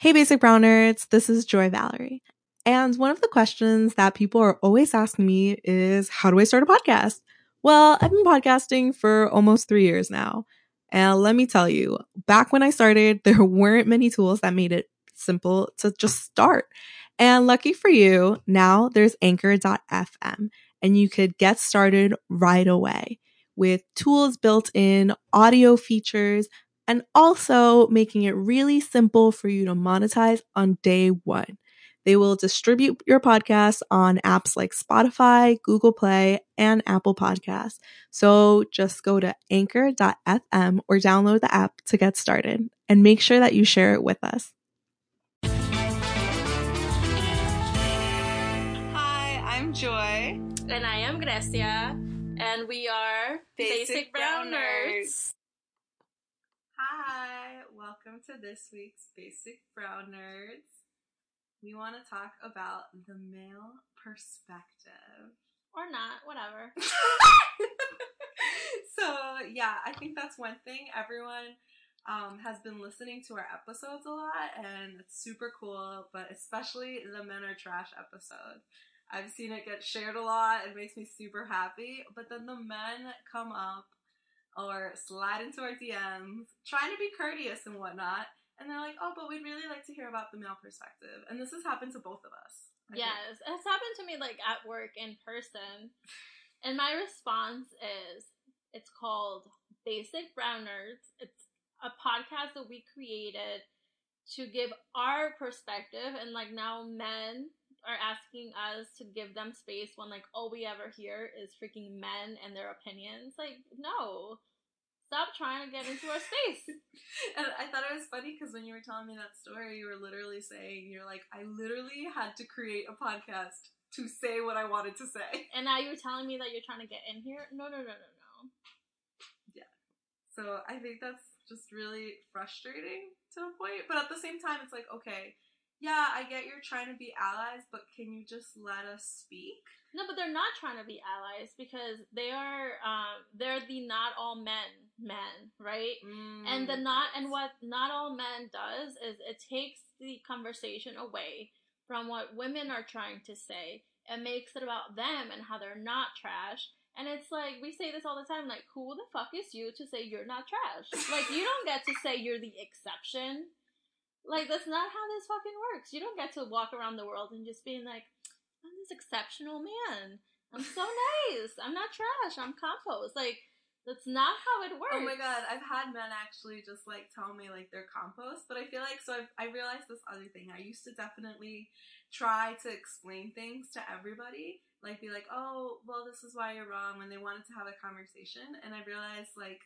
Hey, Basic Brown Nerds, this is Joy Valerie. And one of the questions that people are always asking me is how do I start a podcast? Well, I've been podcasting for almost three years now. And let me tell you, back when I started, there weren't many tools that made it simple to just start. And lucky for you, now there's anchor.fm and you could get started right away with tools built in, audio features, and also making it really simple for you to monetize on day one. They will distribute your podcast on apps like Spotify, Google Play, and Apple Podcasts. So just go to anchor.fm or download the app to get started and make sure that you share it with us. Hi, I'm Joy. And I am Grecia, and we are Basic, Brown Nerds. Hi, welcome to this week's Basic Brown Nerds. We want to talk about the male perspective. Or not, whatever. so, yeah, I think that's one thing. Everyone um, has been listening to our episodes a lot, and it's super cool, but especially the Men Are Trash episode. I've seen it get shared a lot. It makes me super happy. But then the men come up or slide into our DMs, trying to be courteous and whatnot. And they're like, oh, but we'd really like to hear about the male perspective. And this has happened to both of us. I yes, think. it's happened to me like at work in person. And my response is it's called Basic Brown Nerds. It's a podcast that we created to give our perspective and like now men are asking us to give them space when like all we ever hear is freaking men and their opinions. Like, no. Stop trying to get into our space. and I thought it was funny because when you were telling me that story, you were literally saying, you're like, I literally had to create a podcast to say what I wanted to say. And now you're telling me that you're trying to get in here? No, no, no, no, no. Yeah. So I think that's just really frustrating to a point. But at the same time, it's like, okay, yeah, I get you're trying to be allies, but can you just let us speak? No, but they're not trying to be allies because they are um they're the not all men men, right? Mm, and the not and what not all men does is it takes the conversation away from what women are trying to say and makes it about them and how they're not trash. And it's like we say this all the time, like who the fuck is you to say you're not trash? like you don't get to say you're the exception like that's not how this fucking works. You don't get to walk around the world and just being like, I'm this exceptional man. I'm so nice. I'm not trash. I'm compost. Like that's not how it works. Oh my god, I've had men actually just like tell me like they're compost, but I feel like so I've, I realized this other thing. I used to definitely try to explain things to everybody, like be like, oh, well, this is why you're wrong when they wanted to have a conversation, and I realized like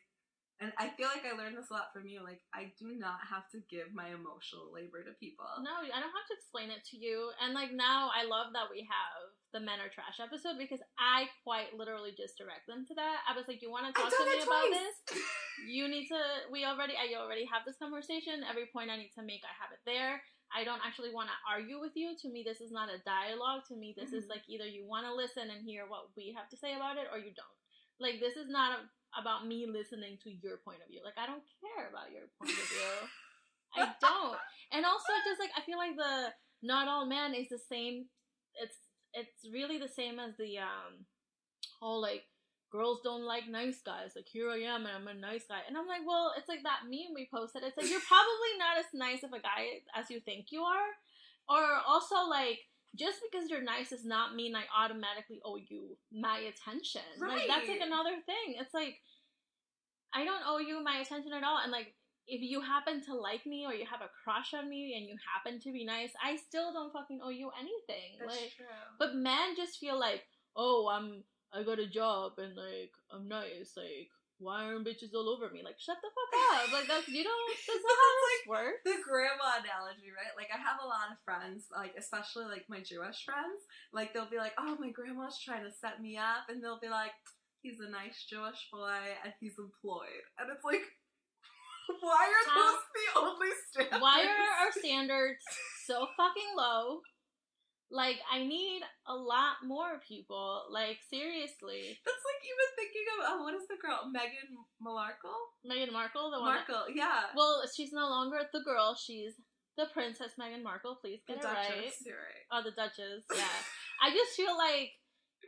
and I feel like I learned this a lot from you. Like, I do not have to give my emotional labor to people. No, I don't have to explain it to you. And like now, I love that we have the Men Are Trash episode because I quite literally just direct them to that. I was like, you want to talk to me about this? you need to. We already, I already have this conversation. Every point I need to make, I have it there. I don't actually want to argue with you. To me, this is not a dialogue. To me, this mm-hmm. is like either you want to listen and hear what we have to say about it, or you don't. Like this is not a about me listening to your point of view. Like I don't care about your point of view. I don't. And also just like I feel like the not all men is the same it's it's really the same as the um whole like girls don't like nice guys. Like here I am and I'm a nice guy. And I'm like, well, it's like that meme we posted. It's like you're probably not as nice of a guy as you think you are. Or also like just because you're nice does not mean I automatically owe you my attention. Right. Like that's like another thing. It's like I don't owe you my attention at all. And like if you happen to like me or you have a crush on me and you happen to be nice, I still don't fucking owe you anything. That's like, true. But men just feel like, oh, I'm I got a job and like I'm nice, like why aren't bitches all over me? Like, shut the fuck up. Like, that's, you don't, that's not how this like works. The grandma analogy, right? Like, I have a lot of friends, like, especially, like, my Jewish friends. Like, they'll be like, oh, my grandma's trying to set me up. And they'll be like, he's a nice Jewish boy and he's employed. And it's like, why are how, those the only standards? Why are our standards so fucking low? Like, I need a lot more people. Like, seriously. That's like even thinking of, oh, what is the girl? Meghan Markle? Meghan Markle? The one Markle, that, yeah. Well, she's no longer the girl. She's the Princess Meghan Markle. Please The get it Duchess, right. right. Oh, the Duchess. Yeah. I just feel like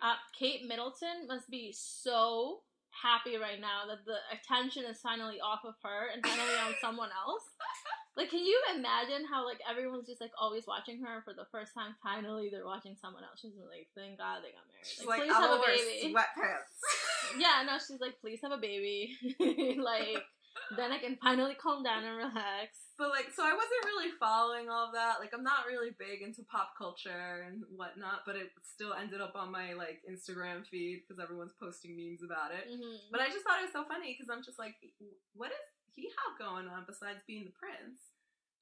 uh, Kate Middleton must be so happy right now that the attention is finally off of her and finally on someone else. Like, can you imagine how like everyone's just like always watching her for the first time? Finally, they're watching someone else. She's like, thank God they got married. She's Like, like, please have a baby. sweatpants. Yeah, no, she's like, please have a baby. like, then I can finally calm down and relax. But like, so I wasn't really following all of that. Like, I'm not really big into pop culture and whatnot, but it still ended up on my like Instagram feed because everyone's posting memes about it. hmm But I just thought it was so funny because I'm just like, what does he have going on besides being the prince?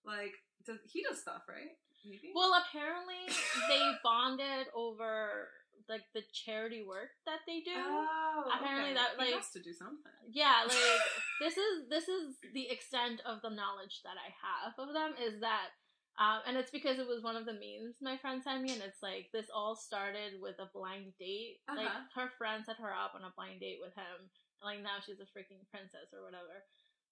Like, does he does stuff, right? Maybe. Well, apparently they bonded over like the charity work that they do. oh, apparently okay. that, he like- has to do something. Yeah, like this is this is the extent of the knowledge that I have of them is that um, and it's because it was one of the memes my friend sent me, and it's like this all started with a blind date. Like Uh-huh. her friend set her up on a blind date with him, and like now she's a freaking princess or whatever.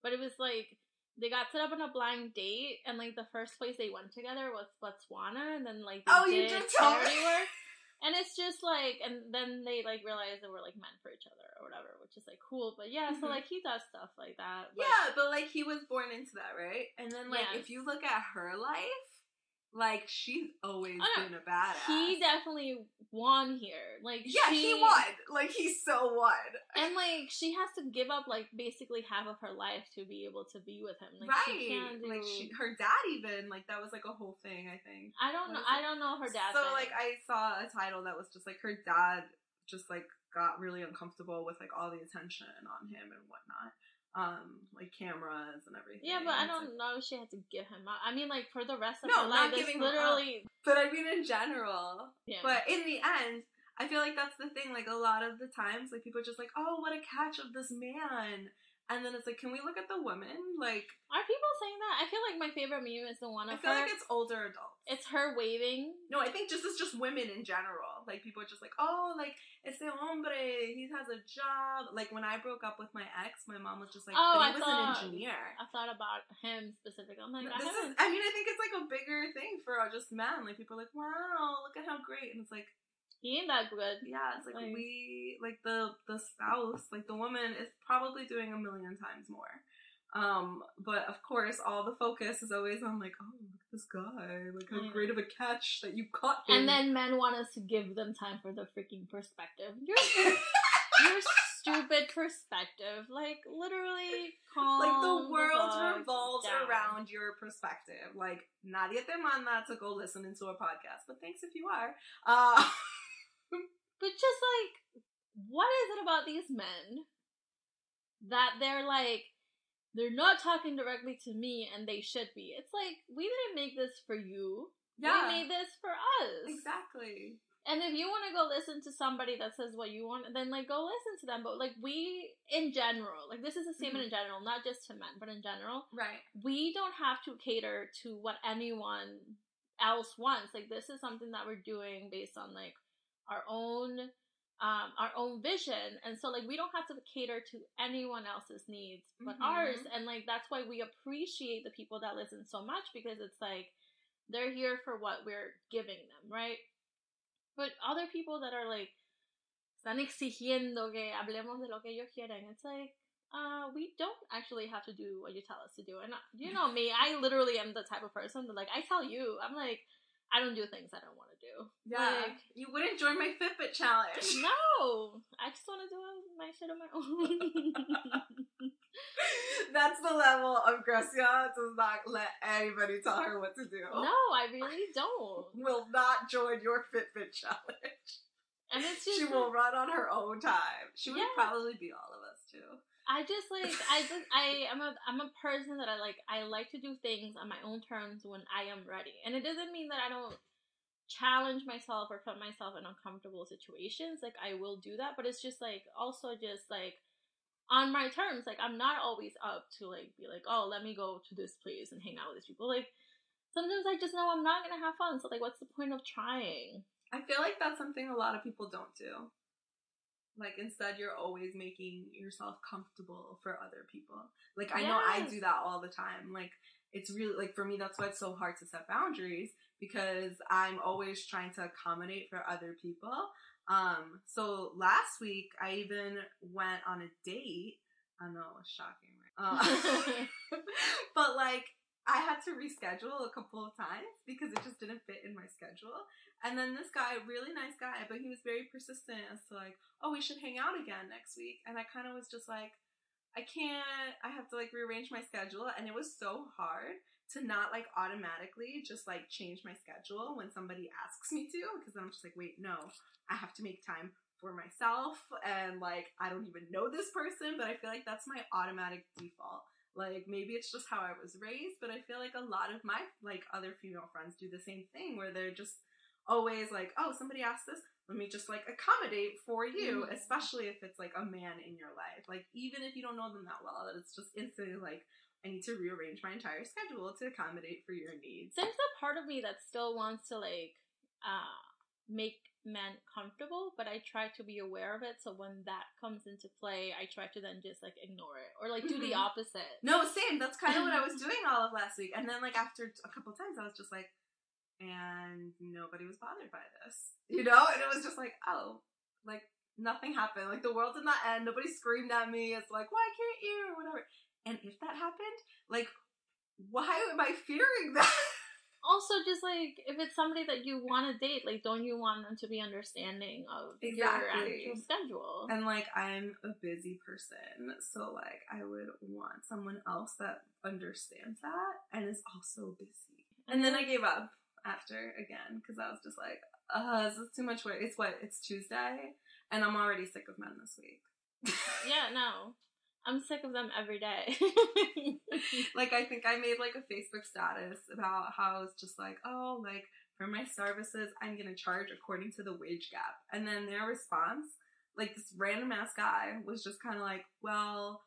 But it was like they got set up on a blind date, and like the first place they went together was Botswana, and then like they Oh, you me. charity work. And it's just like, and then they like realized they were like meant for each other or whatever, which is like cool. But yeah, so Mhm. like he does stuff like that. But Yeah, but like he was born into that, right? And then like Yes. if you look at her life, like she's always been a badass. he definitely won here. Like yeah, she, he won. Like he so won. and like she has to give up like basically half of her life to be able to be with him. Like she right. can't do. Like she, her dad even like that was like a whole thing. I think. I don't know. is I it? don't know her dad. So like I saw a title that was just like her dad just like got really uncomfortable with like all the attention on him and whatnot. Um, like cameras and everything. yeah, but I don't like- know. if She had to give him up. I mean, like for the rest of No, her not life, it's giving him up. literally. But I mean in general. Yeah. But in the end, I feel like that's the thing. Like a lot of the times, like people are just like, "Oh, what a catch of this man," and then it's like, "Can we look at the woman?" Like Are people saying that? I feel like my favorite meme is the one of. I feel her. like it's older adults. it's her waving. no, I think just it's just women in general. Like people are just like, "Oh, like ese hombre, he has a job." Like when I broke up with my ex, my mom was just like, Oh, "But I he was thought- an engineer." I thought about him specifically. I'm like, No, I This is. I mean, I think it's like a bigger thing for just men. Like people are like, "Wow, look at how great," and it's like, He ain't that good. Yeah, it's like, Like- we like the the spouse, like the woman is probably doing a million times more. Um, but of course, all the focus is always on like, oh, look at this guy, like how Yeah. great of a catch that you caught him. And then men want us to give them time for the freaking perspective. Your your stupid perspective, like literally calm. like the world fuck revolves down. around your perspective. Like Nadia te manda to go listen into a podcast, but thanks if you are. Uh, But just like, what is it about these men that they're like, they're not talking directly to me and they should be? It's like, we didn't make this for you. yeah, We made this for us. exactly. And if you want to go listen to somebody that says what you want, then like go listen to them. But like we, in general, like this is a statement mm-hmm. in general, not just to men, but in general, Right. we don't have to cater to what anyone else wants. Like this is something that we're doing based on like our own um our own vision. And so like we don't have to cater to anyone else's needs but Mhm. ours. And like that's why we appreciate the people that listen so much because it's like they're here for what we're giving them, right? But other people that are like están exigiendo que hablemos de lo que ellos quieren. It's like uh, we don't actually have to do what you tell us to do. And uh, you know me, I literally am the type of person that, like, I tell you, I'm like, I don't do things I don't want to do. Yeah. Like, you wouldn't join my Fitbit challenge. no, I just want to do my shit on my own. That's the level of Gracia does not let anybody tell her what to do. no, I really don't. Will not join your Fitbit challenge. And it's just, She will run on her own time. She would Yeah. probably be all of us too. I just like I just I am a I'm a person that I like I like to do things on my own terms when I am ready. And it doesn't mean that I don't challenge myself or put myself in uncomfortable situations. Like I will do that, but it's just like also just like on my terms. Like I'm not always up to like be like, "Oh, let me go to this place and hang out with these people." Like sometimes I just know I'm not going to have fun. So like what's the point of trying? I feel like that's something a lot of people don't do. Like instead you're always making yourself comfortable for other people. Like I know I do that all the time. Like it's really like for me that's why it's so hard to set boundaries because I'm always trying to accommodate for other people. Um, so last week I even went on a date. I know it was shocking, right? Uh, but like I had to reschedule a couple of times because it just didn't fit in my schedule. And then this guy, really nice guy, but he was very persistent as to like, oh, we should hang out again next week. And I kind of was just like, I can't, I have to like rearrange my schedule. And it was so hard to not like automatically just like change my schedule when somebody asks me to because I'm just like, wait, no, I have to make time for myself. And like, I don't even know this person, but I feel like that's my automatic default. Like maybe it's just how I was raised, but I feel like a lot of my like other female friends do the same thing where they're just always like, oh, somebody asked this, let me just like accommodate for you, mm-hmm. especially if it's like a man in your life. Like even if you don't know them that well, that it's just instantly like I need to rearrange my entire schedule to accommodate for your needs. There's a part of me that still wants to like uh make men comfortable, but I try to be aware of it. So when that comes into play, I try to then just like ignore it or like do the mm-hmm. opposite. No, same. That's kind of what I was doing all of last week. And then like after a couple times, I was just like, and nobody was bothered by this, you know? And it was just like, oh, like nothing happened. Like the world did not end. Nobody screamed at me. It's like, why can't you? Or whatever. And if that happened, like, why am I fearing that? also just like if it's somebody that you want to date like don't you want them to be understanding of exactly. your actual schedule and like i'm a busy person so like i would want someone else that understands that and is also busy and then i mhm. gave up after again because i was just like uh this is too much work it's what it's tuesday and i'm already sick of men this week yeah no I'm sick of them every day. like I think I made like a Facebook status about how it's just like, oh, like for my services, I'm gonna charge according to the wage gap. And then their response, like this random ass guy was just kind of like, well,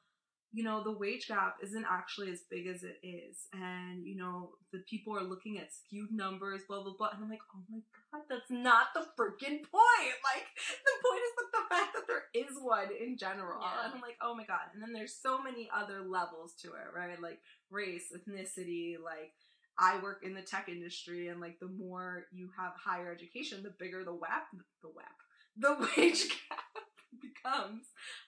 you know, the wage gap isn't actually as big as it is. And, you know, the people are looking at skewed numbers, blah, blah, blah. And I'm like, oh my God, that's not the freaking point. Like, the point is that the fact that there is one in general. Yeah. And I'm like, oh my God. And then there's so many other levels to it, right? Like race, ethnicity, like, I work in the tech industry and like the more you have higher education, the bigger the WAP, the WAP, the wage gap becomes.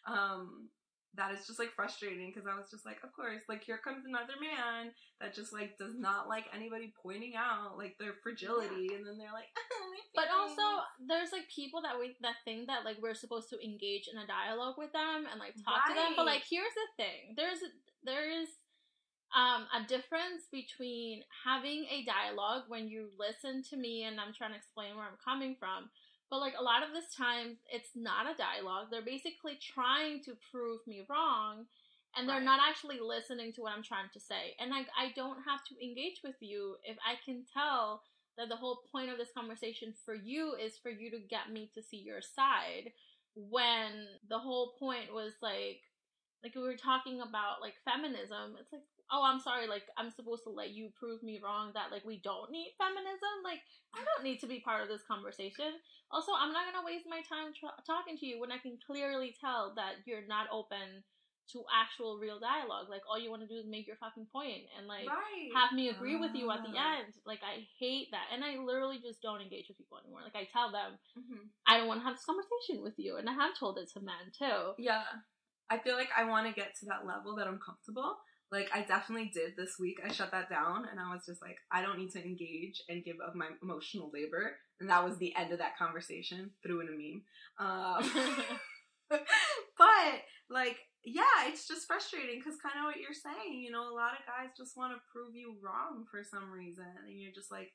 Um, that is just like frustrating because I was just like, of course, like here comes another man that just like does not like anybody pointing out like their fragility, yeah. and then they're like, oh, but also there's like people that we that think that like we're supposed to engage in a dialogue with them and like talk right. to them, but like here's the thing, there's there's um, a difference between having a dialogue when you listen to me and I'm trying to explain where I'm coming from but like a lot of this time, it's not a dialogue. They're basically trying to prove me wrong, and they're right. not actually listening to what I'm trying to say. And I I don't have to engage with you if I can tell that the whole point of this conversation for you is for you to get me to see your side. When the whole point was like like we were talking about like feminism, it's like oh, I'm sorry, like, I'm supposed to let you prove me wrong that, like, we don't need feminism. Like, I don't need to be part of this conversation. Also, I'm not gonna waste my time tra- talking to you when I can clearly tell that you're not open to actual real dialogue. Like, all you want to do is make your fucking point and, like, right. have me agree uh. with you at the ah. end. Like, I hate that. And I literally just don't engage with people anymore. Like, I tell them, mm-hmm. I don't want to have this conversation with you. And I have told it to men, too. Yeah. I feel like I want to get to that level that I'm comfortable like I definitely did this week. I shut that down and I was just like, I don't need to engage and give up my emotional labor. And that was the end of that conversation. through in a meme. Um, but like, yeah, it's just frustrating because kind of what you're saying, you know, a lot of guys just want to prove you wrong for some reason, and you're just like,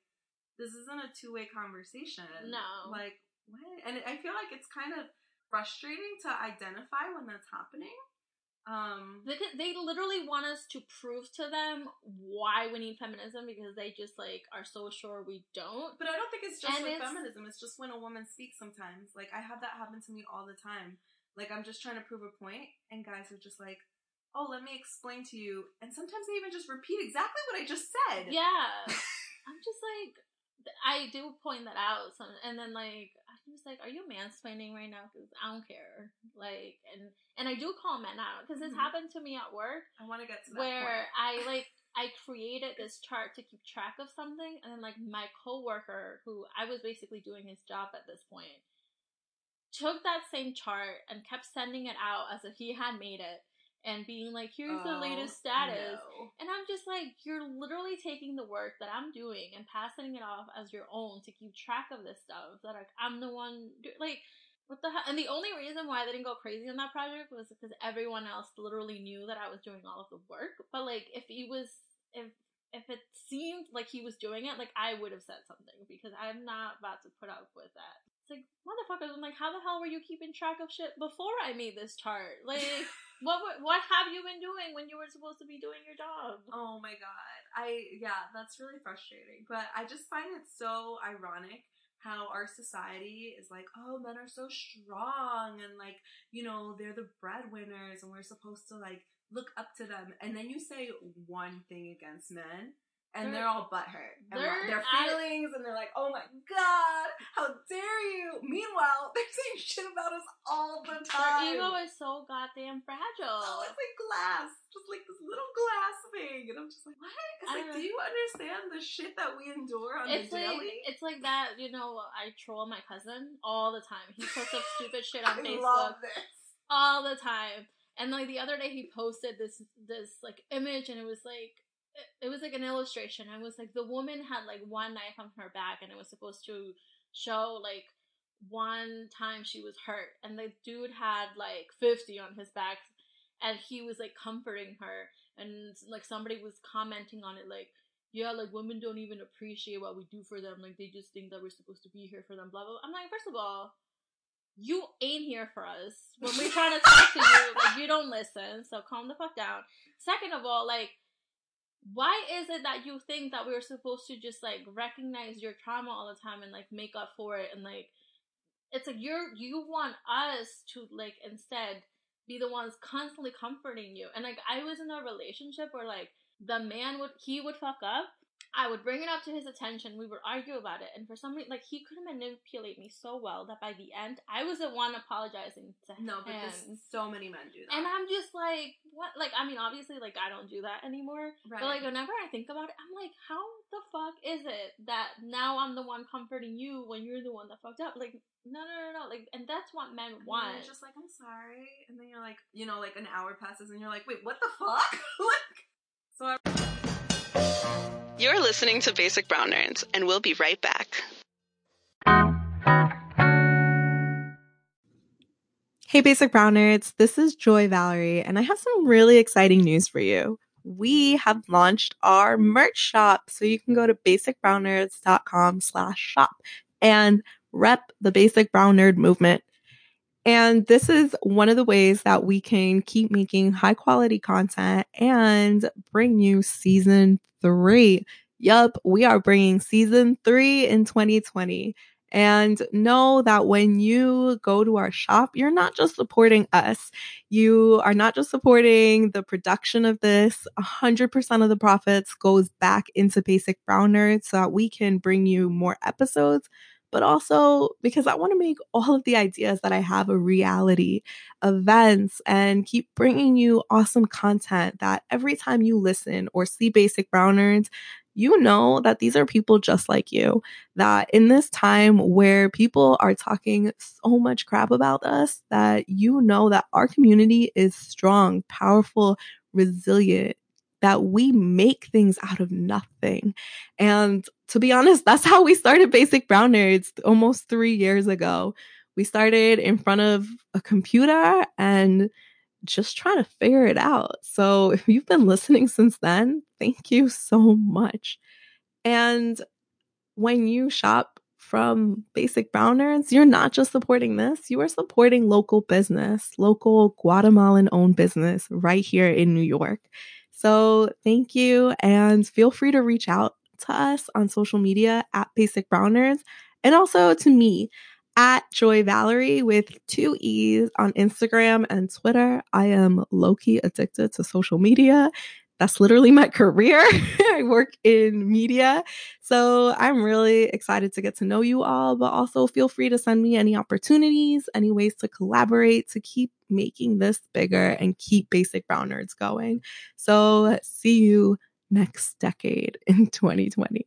this isn't a two way conversation. No, like what? And I feel like it's kind of frustrating to identify when that's happening um, they, they literally want us to prove to them why we need feminism because they just like are so sure we don't. But I don't think it's just and with it's, feminism. It's just when a woman speaks. Sometimes, like I have that happen to me all the time. Like I'm just trying to prove a point, and guys are just like, "Oh, let me explain to you." And sometimes they even just repeat exactly what I just said. Yeah, I'm just like, I do point that out, some, and then like I'm just like, are you mansplaining right now? Because I don't care. Like, and and I do call men out because this mm-hmm. happened to me at work. I want to get to where. I like I created this chart to keep track of something, and then like my coworker, who I was basically doing his job at this point, took that same chart and kept sending it out as if he had made it and being like, here's the oh, latest Oh, status. no. And I'm just like, you're literally taking the work that I'm doing and passing it off as your own to keep track of this stuff. That like, I'm the one, do- like, what the hell? And the only reason why they didn't go crazy on that project was because everyone else literally knew that I was doing all of the work. But like, if he was, if if it seemed like he was doing it, like I would have said something because I'm not about to put up with that. It's like motherfuckers. I'm like, how the hell were you keeping track of shit before I made this chart? Like, what what have you been doing when you were supposed to be doing your job? Oh my god. I yeah, that's really frustrating. But I just find it so ironic how our society is like, oh, men are so strong and like, you know, they're the breadwinners and we're supposed to like look up to them. And then you say one thing against men and They're- they're, all butthurt. And they're their at- feelings and they're like, oh my god, how dare you? Meanwhile, they're saying shit about us all the time. Their ego is so goddamn fragile. Oh, it's like glass, just like this little glass thing, and I'm just like, what? It's like, do you understand the shit that we endure on it's the like daily? it's like that. You know, I troll my cousin all the time. He puts up stupid shit on I Facebook love this. all the time. And like the other day, he posted this this like image, and it was like it- was like an illustration. It was like the woman had like one knife on her back, and it was supposed to show like one time she was hurt, and the dude had like fifty on his back, and he was like comforting her, and like somebody was commenting on it like. Yeah, like women don't even appreciate what we do for them. Like they just think that we're supposed to be here for them. Blah blah. blah. I'm like, first of all, you ain't here for us when we're trying to talk to you. Like you don't listen, so calm the fuck down. Second of all, like why is it that you think that we're supposed to just like recognize your trauma all the time and like make up for it and like it's like you're you want us to like instead be the ones constantly comforting you. And like i was in a relationship where like the man would he would fuck up I would bring it up to his attention. We would argue about it, and for some reason, like he could manipulate me so well that by the end, I was the one apologizing to him. No, but this, so many men do that. and I'm just like, what? Like, I mean, obviously, like I don't do that anymore. right. But like, whenever I think about it, I'm like, how the fuck is it that now I'm the one comforting you when you're the one that fucked up? Like, no, no, no, no. Like, and that's what men And want. Just like, I'm sorry, and then you're like, you know, like an hour passes, and you're like, wait, what the fuck? like, so I. You're listening to Basic Brown Nerds, and we'll be right back. Hey, Basic Brown Nerds, this is Joy Valerie, and I have some really exciting news for you. We have launched our merch shop, so you can go to basicbrownnerds.com slash shop and rep the Basic Brown Nerd movement. And this is one of the ways that we can keep making high quality content and bring you season three. Yup, we are bringing season three in 2020. And know that when you go to our shop, you're not just supporting us. You are not just supporting the production of this. 100% of the profits goes back into Basic Brown Nerds so that we can bring you more episodes, but also because I want to make all of the ideas that I have a reality, events, and keep bringing you awesome content that every time you listen or see Basic Brown Nerds, you know that these are people just like you. That in this time where people are talking so much crap about us, that you know that our community is strong, powerful, resilient, that we make things out of nothing. And to be honest, that's how we started Basic Brown Nerds almost three years ago. We started in front of a computer and just trying to figure it out. So if you've been listening since then, thank you so much. And when you shop from Basic Brown Nerds, you're not just supporting this, you are supporting local business, local Guatemalan owned business right here in New York. So thank you and feel free to reach out to us on social media at Basic Brown Nerds and also to me at Joy Valerie with two E's on Instagram and Twitter. I am low key addicted to social media. That's literally my career. I work in media. So I'm really excited to get to know you all, but also feel free to send me any opportunities, any ways to collaborate to keep making this bigger and keep Basic Brown Nerds going. So see you next decade in 2020.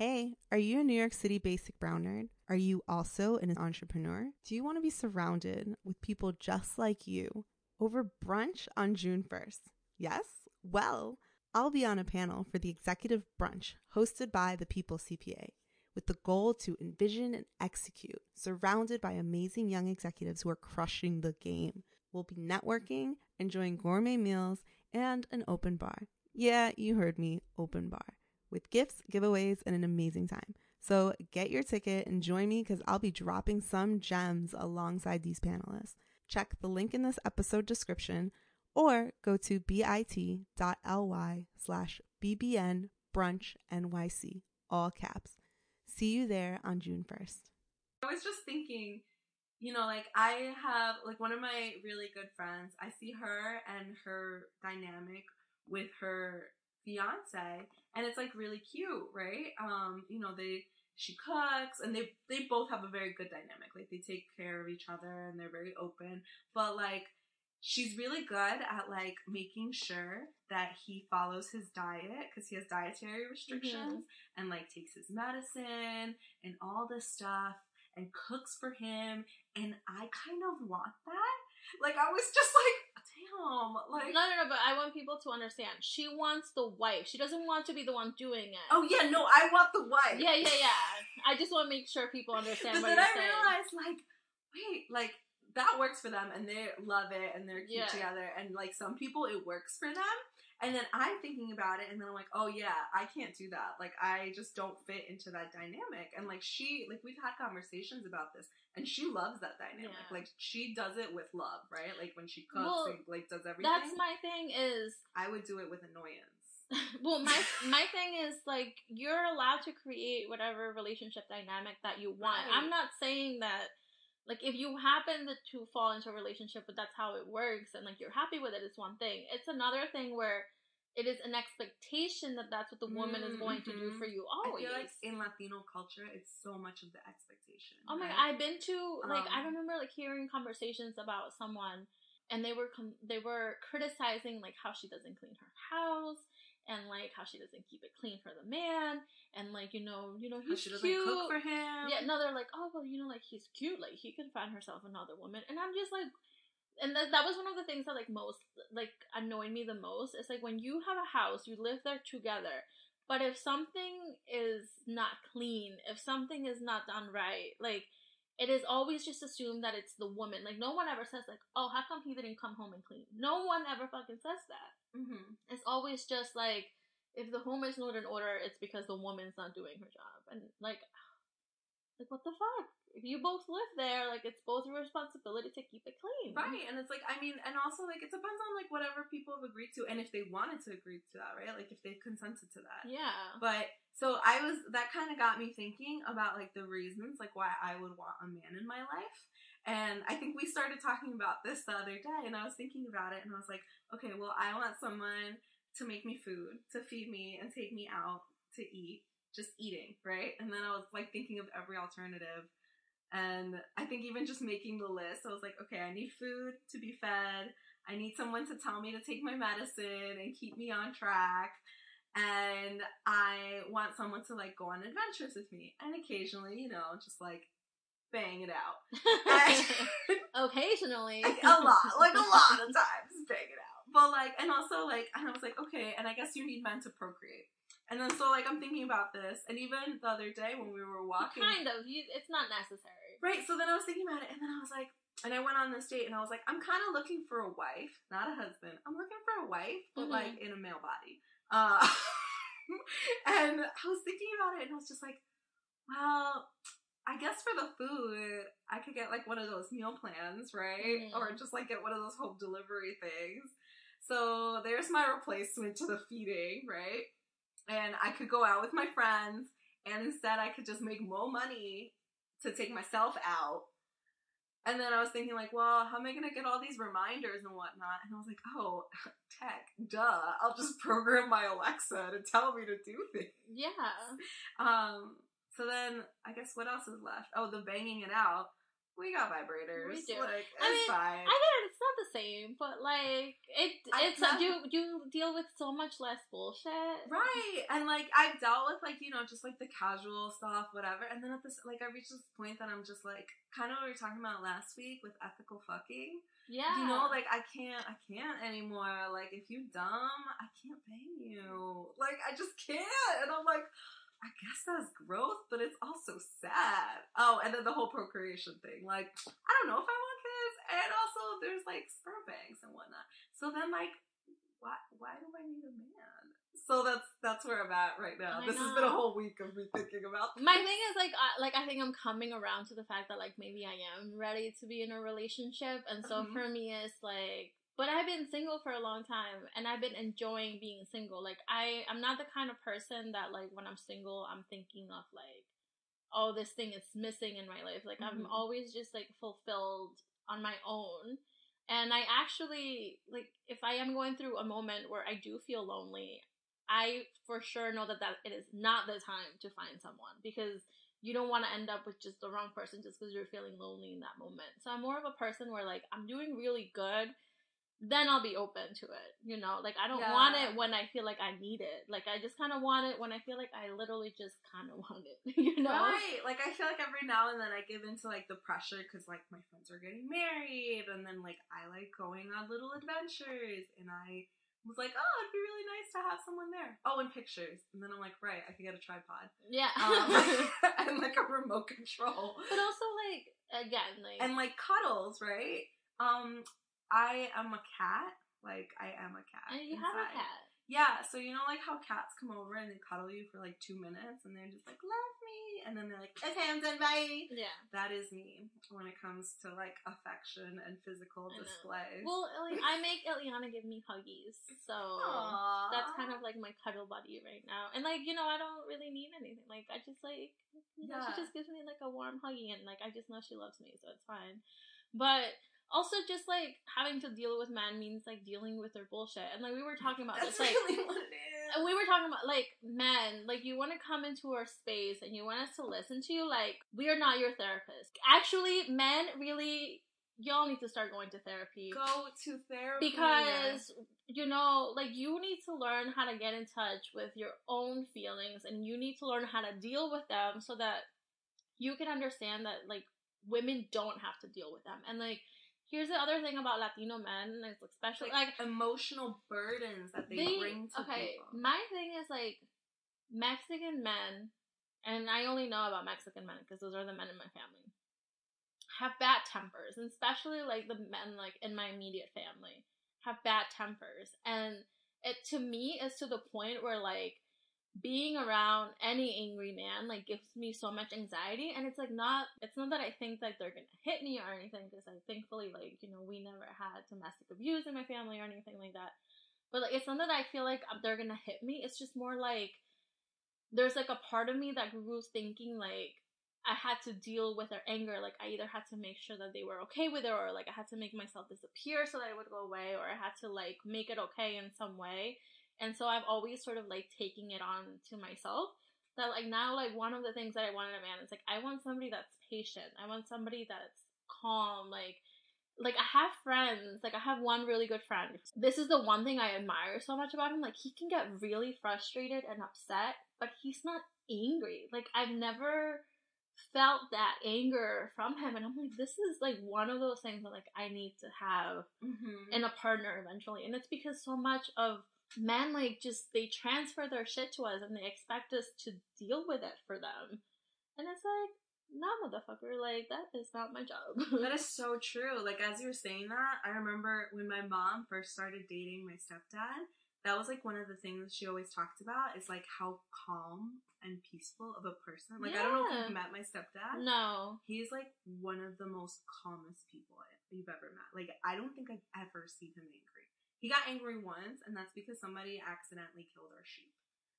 Hey, are you a New York City basic brown nerd? Are you also an entrepreneur? Do you want to be surrounded with people just like you over brunch on June 1st? Yes? Well, I'll be on a panel for the executive brunch hosted by the People CPA with the goal to envision and execute, surrounded by amazing young executives who are crushing the game. We'll be networking, enjoying gourmet meals, and an open bar. Yeah, you heard me, open bar. With gifts, giveaways, and an amazing time. So get your ticket and join me because I'll be dropping some gems alongside these panelists. Check the link in this episode description or go to bit.ly slash bbn brunch nyc, all caps. See you there on June 1st. I was just thinking, you know, like I have like one of my really good friends. I see her and her dynamic with her fiance, and it's like really cute, right? Um, you know, they she cooks and they they both have a very good dynamic. Like they take care of each other and they're very open. But like she's really good at like making sure that he follows his diet because he has dietary restrictions mm-hmm. and like takes his medicine and all this stuff and cooks for him and I kind of want that. Like I was just like like no no no but i want people to understand. She wants the wife. She doesn't want to be the one doing it. Oh yeah no i want the wife. Yeah yeah yeah. I just want to make sure people understand but what then i saying. realized like wait like that works for them and they love it and they're cute yeah. together and like some people it works for them and then I'm thinking about it and then I'm like, oh yeah, I can't do that. Like I just don't fit into that dynamic. And like she like we've had conversations about this and she loves that dynamic. Yeah. Like she does it with love, right? Like when she cooks well, and like does everything. That's my thing is I would do it with annoyance. well, my my thing is like you're allowed to create whatever relationship dynamic that you want. Right. I'm not saying that like if you happen to fall into a relationship but that's how it works and like you're happy with it it's one thing it's another thing where it is an expectation that that's what the woman mm-hmm. is going to do mm-hmm. for you always. I feel like in Latino culture, it's so much of the expectation. Oh my! Right? I've been to like um, I remember like hearing conversations about someone, and they were com- they were criticizing like how she doesn't clean her house, and like how she doesn't keep it clean for the man, and like you know, you know he's she doesn't cute. cook for him. Yeah, no, they're like, oh well, you know, like he's cute, like he can find herself another woman, and I'm just like, and that that was one of the things that like most like annoyed me the most. It's like when you have a house, you live there together. But if something is not clean, if something is not done right, like it is always just assumed that it's the woman. Like no one ever says like, "Oh, how come he didn't come home and clean?" No one ever fucking says that. Mm-hmm. It's always just like, if the home is not in order, it's because the woman's not doing her job, and like, like what the fuck? If you both live there, like it's both your responsibility to keep it clean, right? And it's like, I mean, and also like it depends on like whatever people have agreed to, and if they wanted to agree to that, right? Like if they've consented to that, yeah. But so I was that kind of got me thinking about like the reasons like why I would want a man in my life. And I think we started talking about this the other day, and I was thinking about it, and I was like, okay, well, I want someone to make me food, to feed me, and take me out to eat, just eating, right? And then I was like thinking of every alternative. And I think even just making the list, I was like, okay, I need food to be fed. I need someone to tell me to take my medicine and keep me on track. And I want someone to like go on adventures with me. And occasionally, you know, just like bang it out. Occasionally. Like, a lot, like a lot of times, bang it out. But like, and also like, and I was like, okay, and I guess you need men to procreate. And then so like I'm thinking about this, and even the other day when we were walking, kind of, you, it's not necessary, right? So then I was thinking about it, and then I was like, and I went on this date, and I was like, I'm kind of looking for a wife, not a husband. I'm looking for a wife, but mm-hmm. like in a male body. Uh, and I was thinking about it, and I was just like, well, I guess for the food, I could get like one of those meal plans, right? Mm. Or just like get one of those home delivery things. So there's my replacement to the feeding, right? And I could go out with my friends, and instead I could just make more money to take myself out. And then I was thinking, like, well, how am I going to get all these reminders and whatnot? And I was like, oh, tech, duh. I'll just program my Alexa to tell me to do things. Yeah. Um, so then I guess what else is left? Oh, the banging it out. We got vibrators. We do. Like, I mean, fine. I get it. It's not the same, but like it, it's you you deal with so much less bullshit. Right. And like I've dealt with like, you know, just like the casual stuff, whatever. And then at this like I reached this point that I'm just like kind of what we were talking about last week with ethical fucking. Yeah, You know, like I can't I can't anymore. Like if you dumb, I can't bang you. Like I just can't. And I'm like I guess that's growth, but it's also sad. Oh, and then the whole procreation thing. Like, I don't know if I want kids, and also there's like sperm banks and whatnot. So then, like, why why do I need a man? So that's that's where I'm at right now. I this has been a whole week of me thinking about. my thing is like I, like I think I'm coming around to the fact that like maybe I am ready to be in a relationship, and so Mhm. for me it's like. But I've been single for a long time, and I've been enjoying being single. Like I, I'm not the kind of person that like when I'm single, I'm thinking of like, oh, this thing is missing in my life. Like I'm Mhm. always just like fulfilled on my own. And I actually like if I am going through a moment where I do feel lonely, I for sure know that that it is not the time to find someone because you don't want to end up with just the wrong person just because you're feeling lonely in that moment. So I'm more of a person where like I'm doing really good, then I'll be open to it. You know, like I don't Yeah. want it when I feel like I need it. Like I just kind of want it when I feel like I literally just kind of want it. You know? Right. Like I feel like every now and then I give into like the pressure because like my friends are getting married, and then like I like going on little adventures, and I was like, oh, it'd be really nice to have someone there. Oh, and pictures, and then I'm like, right, I could get a tripod Yeah. um, and like a remote control. but also like again like and like cuddles, right? Um, I am a cat. Like I am a cat. and you have a cat. Yeah, so you know like how cats come over and they cuddle you for like two minutes and they're just like, love me and then they're like, Okay, I'm done, bye. Yeah. That is me when it comes to like affection and physical display. Well, like, I make Ileana give me huggies, so Aww. that's kind of like my cuddle buddy right now. And like, you know, I don't really need anything. Like, I just like, you know, Yeah. she just gives me like a warm huggy, and like, I just know she loves me, so it's fine. But also, just like having to deal with men means like dealing with their bullshit. And like we were talking about That's this, like. really what it is. And we were talking about like men, like you want to come into our space and you want us to listen to you. Like we are not your therapist. Actually, men really, y'all need to start going to therapy Go to therapy because you know, like you need to learn how to get in touch with your own feelings and you need to learn how to deal with them so that you can understand that like women don't have to deal with them. And like here's the other thing about Latino men, like, especially like emotional burdens that they, bring to okay people. my thing is like mexican men and i only know about mexican men because those are the men in my family have bad tempers and especially like the men like in my immediate family have bad tempers and it to me is to the point where like being around any angry man like gives me so much anxiety and it's like not it's not that i think that they're gonna hit me or anything because i thankfully like you know we never had domestic abuse in my family or anything like that. But like it's not that i feel like um, they're gonna hit me it's just more like there's like a part of me that grew thinking like i had to deal with their anger like i either had to make sure that they were okay with it or like i had to make myself disappear so that it would go away or i had to like make it okay in some way and so I've always sort of like taking it on to myself. That like now like one of the things that I want in a man is like I want somebody that's patient. I want somebody that's calm. Like like I have friends, like I have one really good friend. This is the one thing I admire so much about him. Like he can get really frustrated and upset, but he's not angry. Like I've never felt that anger from him and I'm like this is like one of those things that like I need to have Mhm. in a partner eventually. And it's because so much of men like just they transfer their shit to us and they expect us to deal with it for them. And it's like, no motherfucker, like that is not my job. That is so true. Like as you were saying that, I remember when my mom first started dating my stepdad. That was like one of the things she always talked about is like how calm and peaceful of a person. Like I don't know if Yeah. you've met my stepdad. no. He's like one of the most calmest people you've ever met. Like I don't think I've ever seen him angry. He got angry once, and that's because somebody accidentally killed our sheep.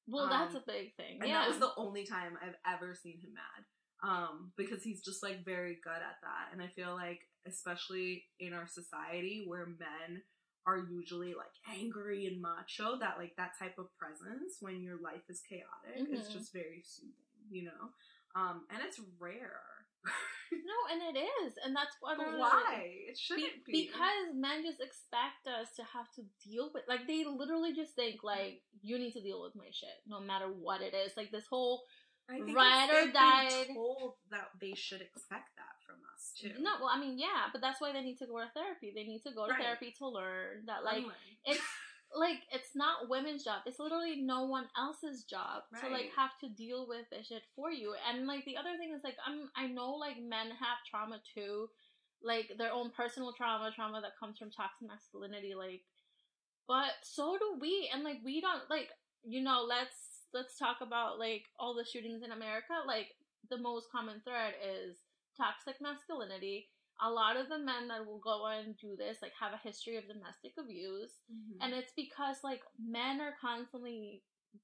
Well, that's Um, a big thing. And yeah. that was the only time I've ever seen him mad. Um, because he's just like very good at that. And I feel like, especially in our society where men are usually like angry and macho, that like that type of presence when your life is chaotic is Mhm. just very soothing, you know? Um, and it's rare. No, and it is, and that's what. But why? It shouldn't be. because men just expect us to have to deal with like they literally just think mm-hmm. like you need to deal with my shit no matter what it is like this whole I think ride or die. told that they should expect that from us too. no well i mean yeah but that's why they need to go to therapy they need to go to Right. therapy to learn that like Unlearn. it's like it's not women's job. It's literally no one else's job to like have to deal with this shit for you. And like the other thing is like i'm i know like men have trauma too. Like their own personal trauma trauma that comes from toxic masculinity like but so do we. And like we don't like you know let's let's talk about like all the shootings in america. Like the most common thread is toxic masculinity a lot of the men that will go and do this like have a history of domestic abuse. Mhm. and it's because like men are constantly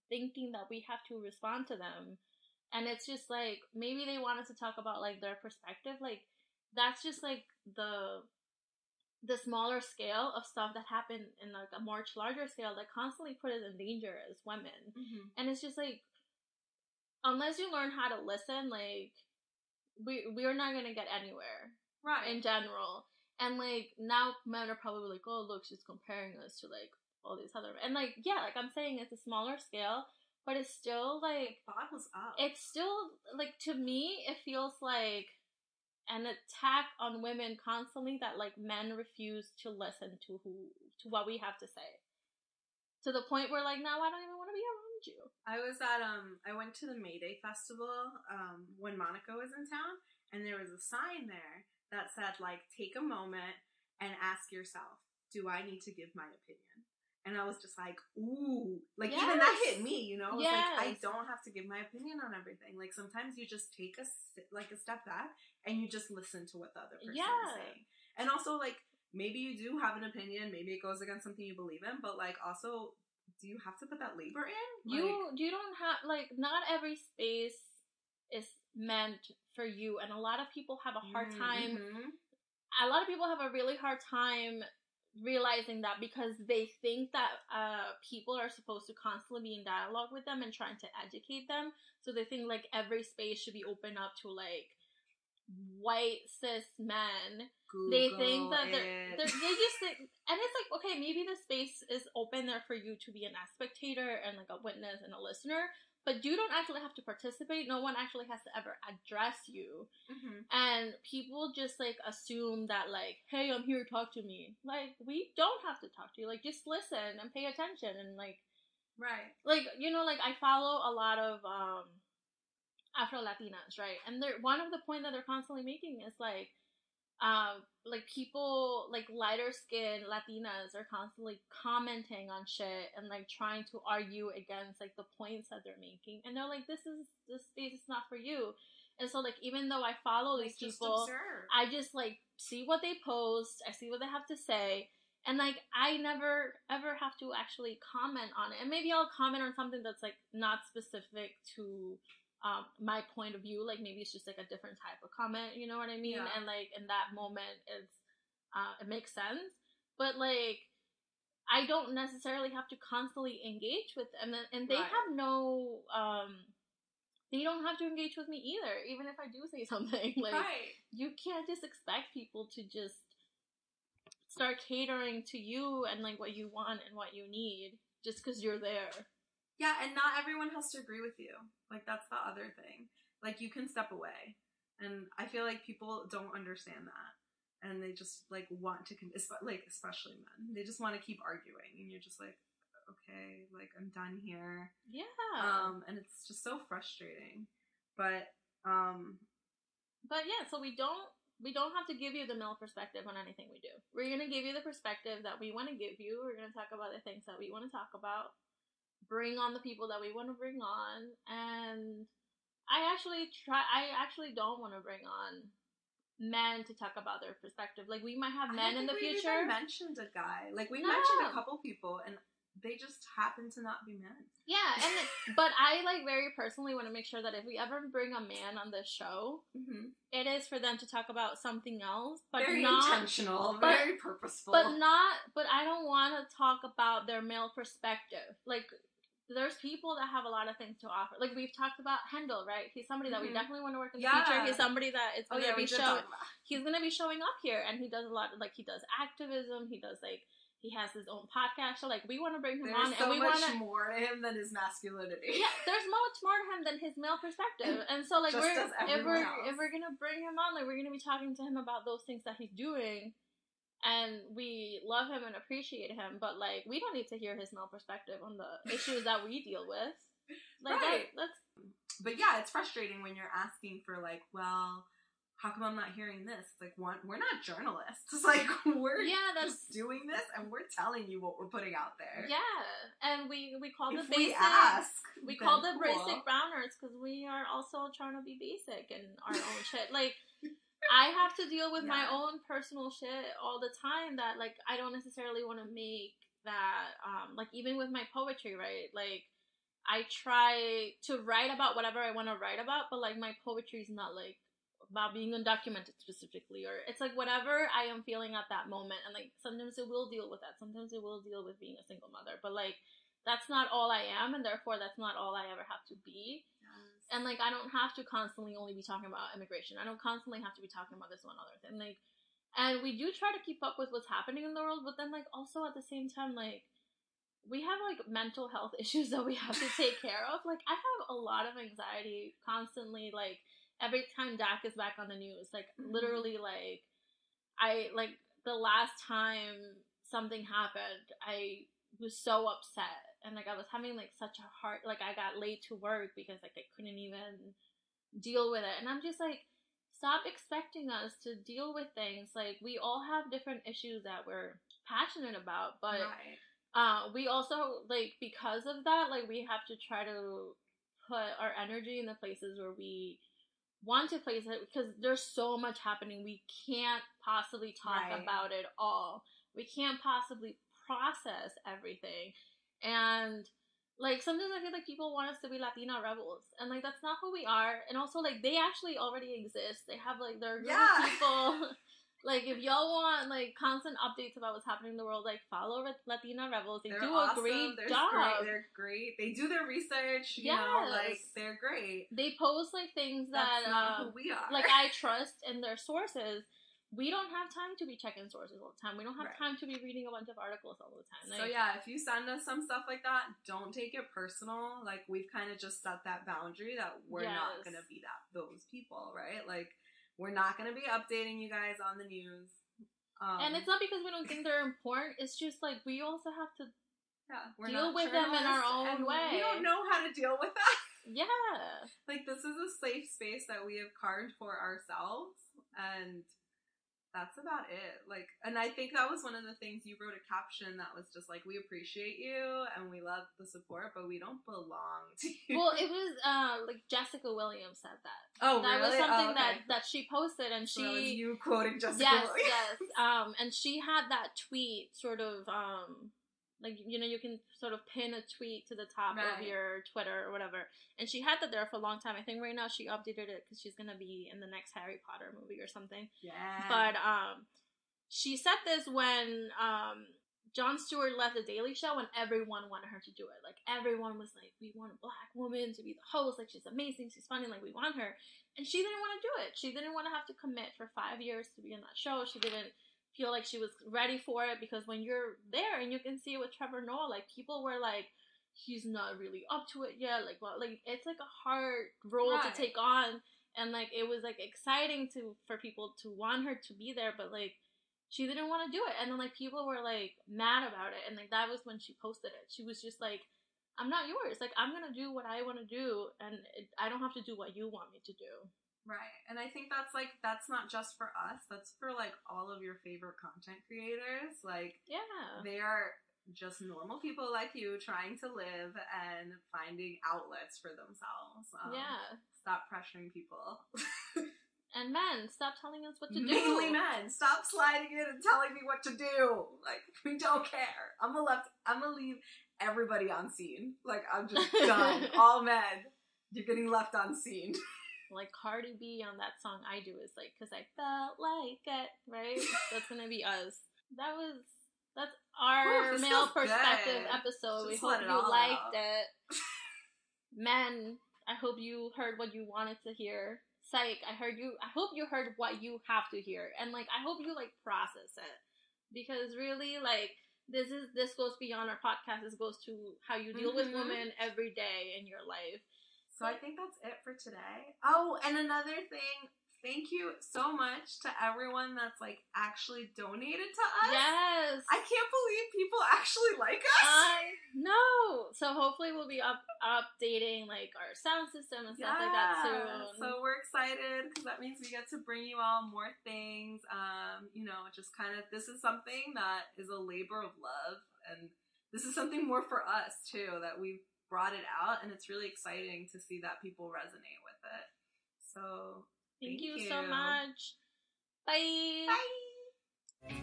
thinking that we have to respond to them. And it's just like maybe they want us to talk about like their perspective. Like that's just like the the smaller scale of stuff that happened in like a much larger scale that constantly put us in danger as women. Mhm. and it's just like unless you learn how to listen like we we're not gonna get anywhere right. in general. And like now men are probably like, oh look, she's comparing us to like all these other and like yeah, like I'm saying it's a smaller scale, but it's still like bottles up. it's still like to me it feels like an attack on women constantly that like men refuse to listen to who to what we have to say. To the point where like now I don't even want to be around you. I was at um I went to the Mayday festival um when Monica was in town and there was a sign there that said like take a moment and ask yourself, do I need to give my opinion? And I was just like, ooh, like even that hit me, you know? It's like I don't have to give my opinion on everything. Like sometimes you just take a like a step back and you just listen to what the other person Yeah. is saying. And also like maybe you do have an opinion, maybe it goes against something you believe in, but like also do you have to put that labor in? You you don't have like not every space is meant for you and a lot of people have a hard time Mhm. a lot of people have a really hard time realizing that because they think that uh people are supposed to constantly be in dialogue with them and trying to educate them so they think like every space should be open up to like white cis men they think that they're, they're they just think, and it's like okay maybe the space is open there for you to be an spectator and like a witness and a listener but you don't actually have to participate. No one actually has to ever address you. Mhm. and people just like assume that like hey i'm here talk to me. Like we don't have to talk to you. Like just listen and pay attention and like right. like you know like i follow a lot of um afro latinas right? And they're one of the point that they're constantly making is like um like people like lighter skinned latinas are constantly commenting on shit and like trying to argue against like the points that they're making and they're like this is this space is not for you and so like even though i follow these people. I just like see what they post, I see what they have to say, and like I never ever have to actually comment on it. And maybe I'll comment on something that's like not specific to um my point of view, like maybe it's just like a different type of comment, you know what I mean? Yeah. And like in that moment it's uh it makes sense. But like I don't necessarily have to constantly engage with them and, and they Right. have no um they don't have to engage with me either, even if I do say something. Like right. you can't just expect people to just start catering to you and like what you want and what you need just because you're there. Yeah, and not everyone has to agree with you. Like that's the other thing. Like you can step away, and I feel like people don't understand that, and they just like want to, con- like especially men, they just want to keep arguing, and you're just like, okay, like I'm done here. Yeah. Um, and it's just so frustrating. But um, but yeah, so we don't we don't have to give you the male perspective on anything we do. We're gonna give you the perspective that we want to give you. We're gonna talk about the things that we want to talk about. Bring on the people that we want to bring on, and I actually try. I actually don't want to bring on men to talk about their perspective. Like we might have men in the we've future. even mentioned a guy. Like we No. mentioned a couple people, and they just happen to not be men. Yeah, and but I like very personally want to make sure that if we ever bring a man on this show, Mm-hmm. it is for them to talk about something else, but very not intentional, but- very purposeful. but not but I don't want to talk about their male perspective. Like there's people that have a lot of things to offer. Like we've talked about Hendel, right? He's somebody that we Mhm. definitely want to work in the Yeah. future. He's somebody that is Oh going to yeah, we be did show. talk about. He's going to be showing up here, and he does a lot. Of, like he does activism. He does like he has his own podcast. So like we want to bring him There's on, so and we much want to. more to him than his masculinity. Yeah, there's much more to him than his male perspective, and so like we're if we're else. if we're gonna bring him on, like we're gonna be talking to him about those things that he's doing, and we love him and appreciate him, but like we don't need to hear his male perspective on the issues that we deal with. Like Right. that, that's But yeah, it's frustrating when you're asking for like, well, how come I'm not hearing this? It's like, one, we're not journalists. It's like we're yeah, that's just doing this and we're telling you what we're putting out there. yeah, and we we call the If we basic. ask, we call the cool. Basic Brown Nerds because we are also trying to be basic in our own shit. Like, I have to deal with my own personal shit all the time that, like, I don't necessarily want to make that, um, like, even with my poetry, right? Like, I try to write about whatever I want to write about, but, like, my poetry is not, like, about being undocumented specifically, or it's like whatever I am feeling at that moment. And, like, sometimes it will deal with that. Sometimes it will deal with being a single mother, but, like, that's not all I am, and therefore that's not all I ever have to be. And like I don't have to constantly only be talking about immigration. I don't constantly have to be talking about this one other thing. Like and we do try to keep up with what's happening in the world, but then like also at the same time, like we have like mental health issues that we have to take care of. Like I have a lot of anxiety constantly, like every time DACA is back on the news. Like Mhm. literally like I like the last time something happened, I was so upset and like I was having like such a hard like I got late to work because like I couldn't even deal with it. And I'm just like stop expecting us to deal with things. Like we all have different issues that we're passionate about but right. uh we also like because of that like we have to try to put our energy in the places where we want to place it because there's so much happening. We can't possibly talk Right. about it all. We can't possibly process everything and like sometimes i feel like people want us to be latina rebels and like that's not who we are and also like they actually already exist they have like their group Yeah. of people like if y'all want like constant updates about what's happening in the world like follow latina rebels they They're do awesome. a great They're job Great. They're great. They do their research. You know, like they're great. they post like things That's that not uh, who we are. like I trust in their sources. We don't have time to be checking sources all the time. We don't have Right. time to be reading a bunch of articles all the time. So yeah, if you send us some stuff like that, don't take it personal. Like we've kind of just set that boundary that we're not gonna be that those people, right? Like we're not gonna be updating you guys on the news. Um, and it's not because we don't think they're important. It's just like we also have to. yeah, we're deal with them in our own way. We don't know how to deal with that. Yeah, like this is a safe space that we have carved for ourselves, and that's about it. Like, and I think that was one of the things you wrote a caption that was just like, "We appreciate you and we love the support, but we don't belong to you." well, it was uh like Jessica Williams said that. oh, that was something Oh, okay. that that she posted, and So that was she you quoting Jessica. yes, Williams. yes. Um, and she had that tweet sort of um, like you know you can sort of pin a tweet to the top of your Twitter or whatever. And she had that there for a long time. I think right now she updated it because she's gonna be in the next Harry Potter movie or something. Yeah. But um, she said this when um. Jon Stewart left the Daily Show and everyone wanted her to do it. Like everyone was like, "We want a black woman to be the host. Like she's amazing. She's funny. Like we want her." And she didn't want to do it. She didn't want to have to commit for five years to be on that show. She didn't feel like she was ready for it because when you're there and you can see it with Trevor Noah, like people were like, he's not really up to it yet. Like, well, like it's like a hard role to take on, and like it was like exciting to for people to want her to be there, but like she didn't want to do it, and then like people were like mad about it, and like that was when she posted it. She was just like. I'm not yours. Like I'm gonna do what I want to do, and it, I don't have to do what you want me to do. Right. And I think that's like that's not just for us, that's for like all of your favorite content creators. Like Yeah. they are just normal people like you trying to live and finding outlets for themselves. Um, yeah. Stop pressuring people. And men, stop telling us what to do. Mainly men. Stop sliding in and telling me what to do. Like we don't care. I'm gonna left I'm gonna leave everybody on seen. Like I'm just done. all men. You're getting left on seen. Like Cardi B on that song I do is like, cause I felt like it, right? That's gonna be us. That was That's our Ooh, male perspective good. episode. Just we hope you liked out. it. Men, I hope you heard what you wanted to hear. Psych, I heard you I hope you heard what you have to hear. And like I hope you like process it. Because really like this is this goes beyond our podcast. This goes to how you deal with Mhm. women every day in your life. So I think that's it for today. Oh, and another thing, thank you so much to everyone that's like actually donated to us. Yes. I can't believe people actually like us. I know. So hopefully we'll be up updating like our sound system and stuff like that soon. So we're excited because that means we get to bring you all more things. Um, you know, just kind of this is something that is a labor of love, and this is something more for us too that we've brought it out, and it's really exciting to see that people resonate with it. So Thank, thank you, so much. Bye. Bye.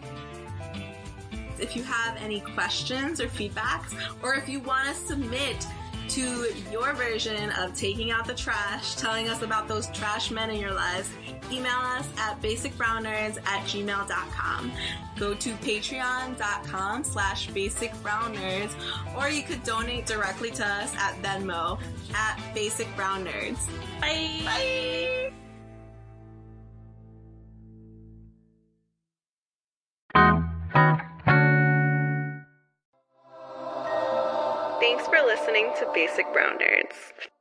If you have any questions or feedbacks, or if you want to submit to your version of taking out the trash, telling us about those trash men in your lives, email us at basicbrownnerds at gmail.com. Go to patreon.com slash basicbrownnerds, or you could donate directly to us at Venmo at basicbrownnerds. Bye! Bye! Listening to Basic Brown Nerds.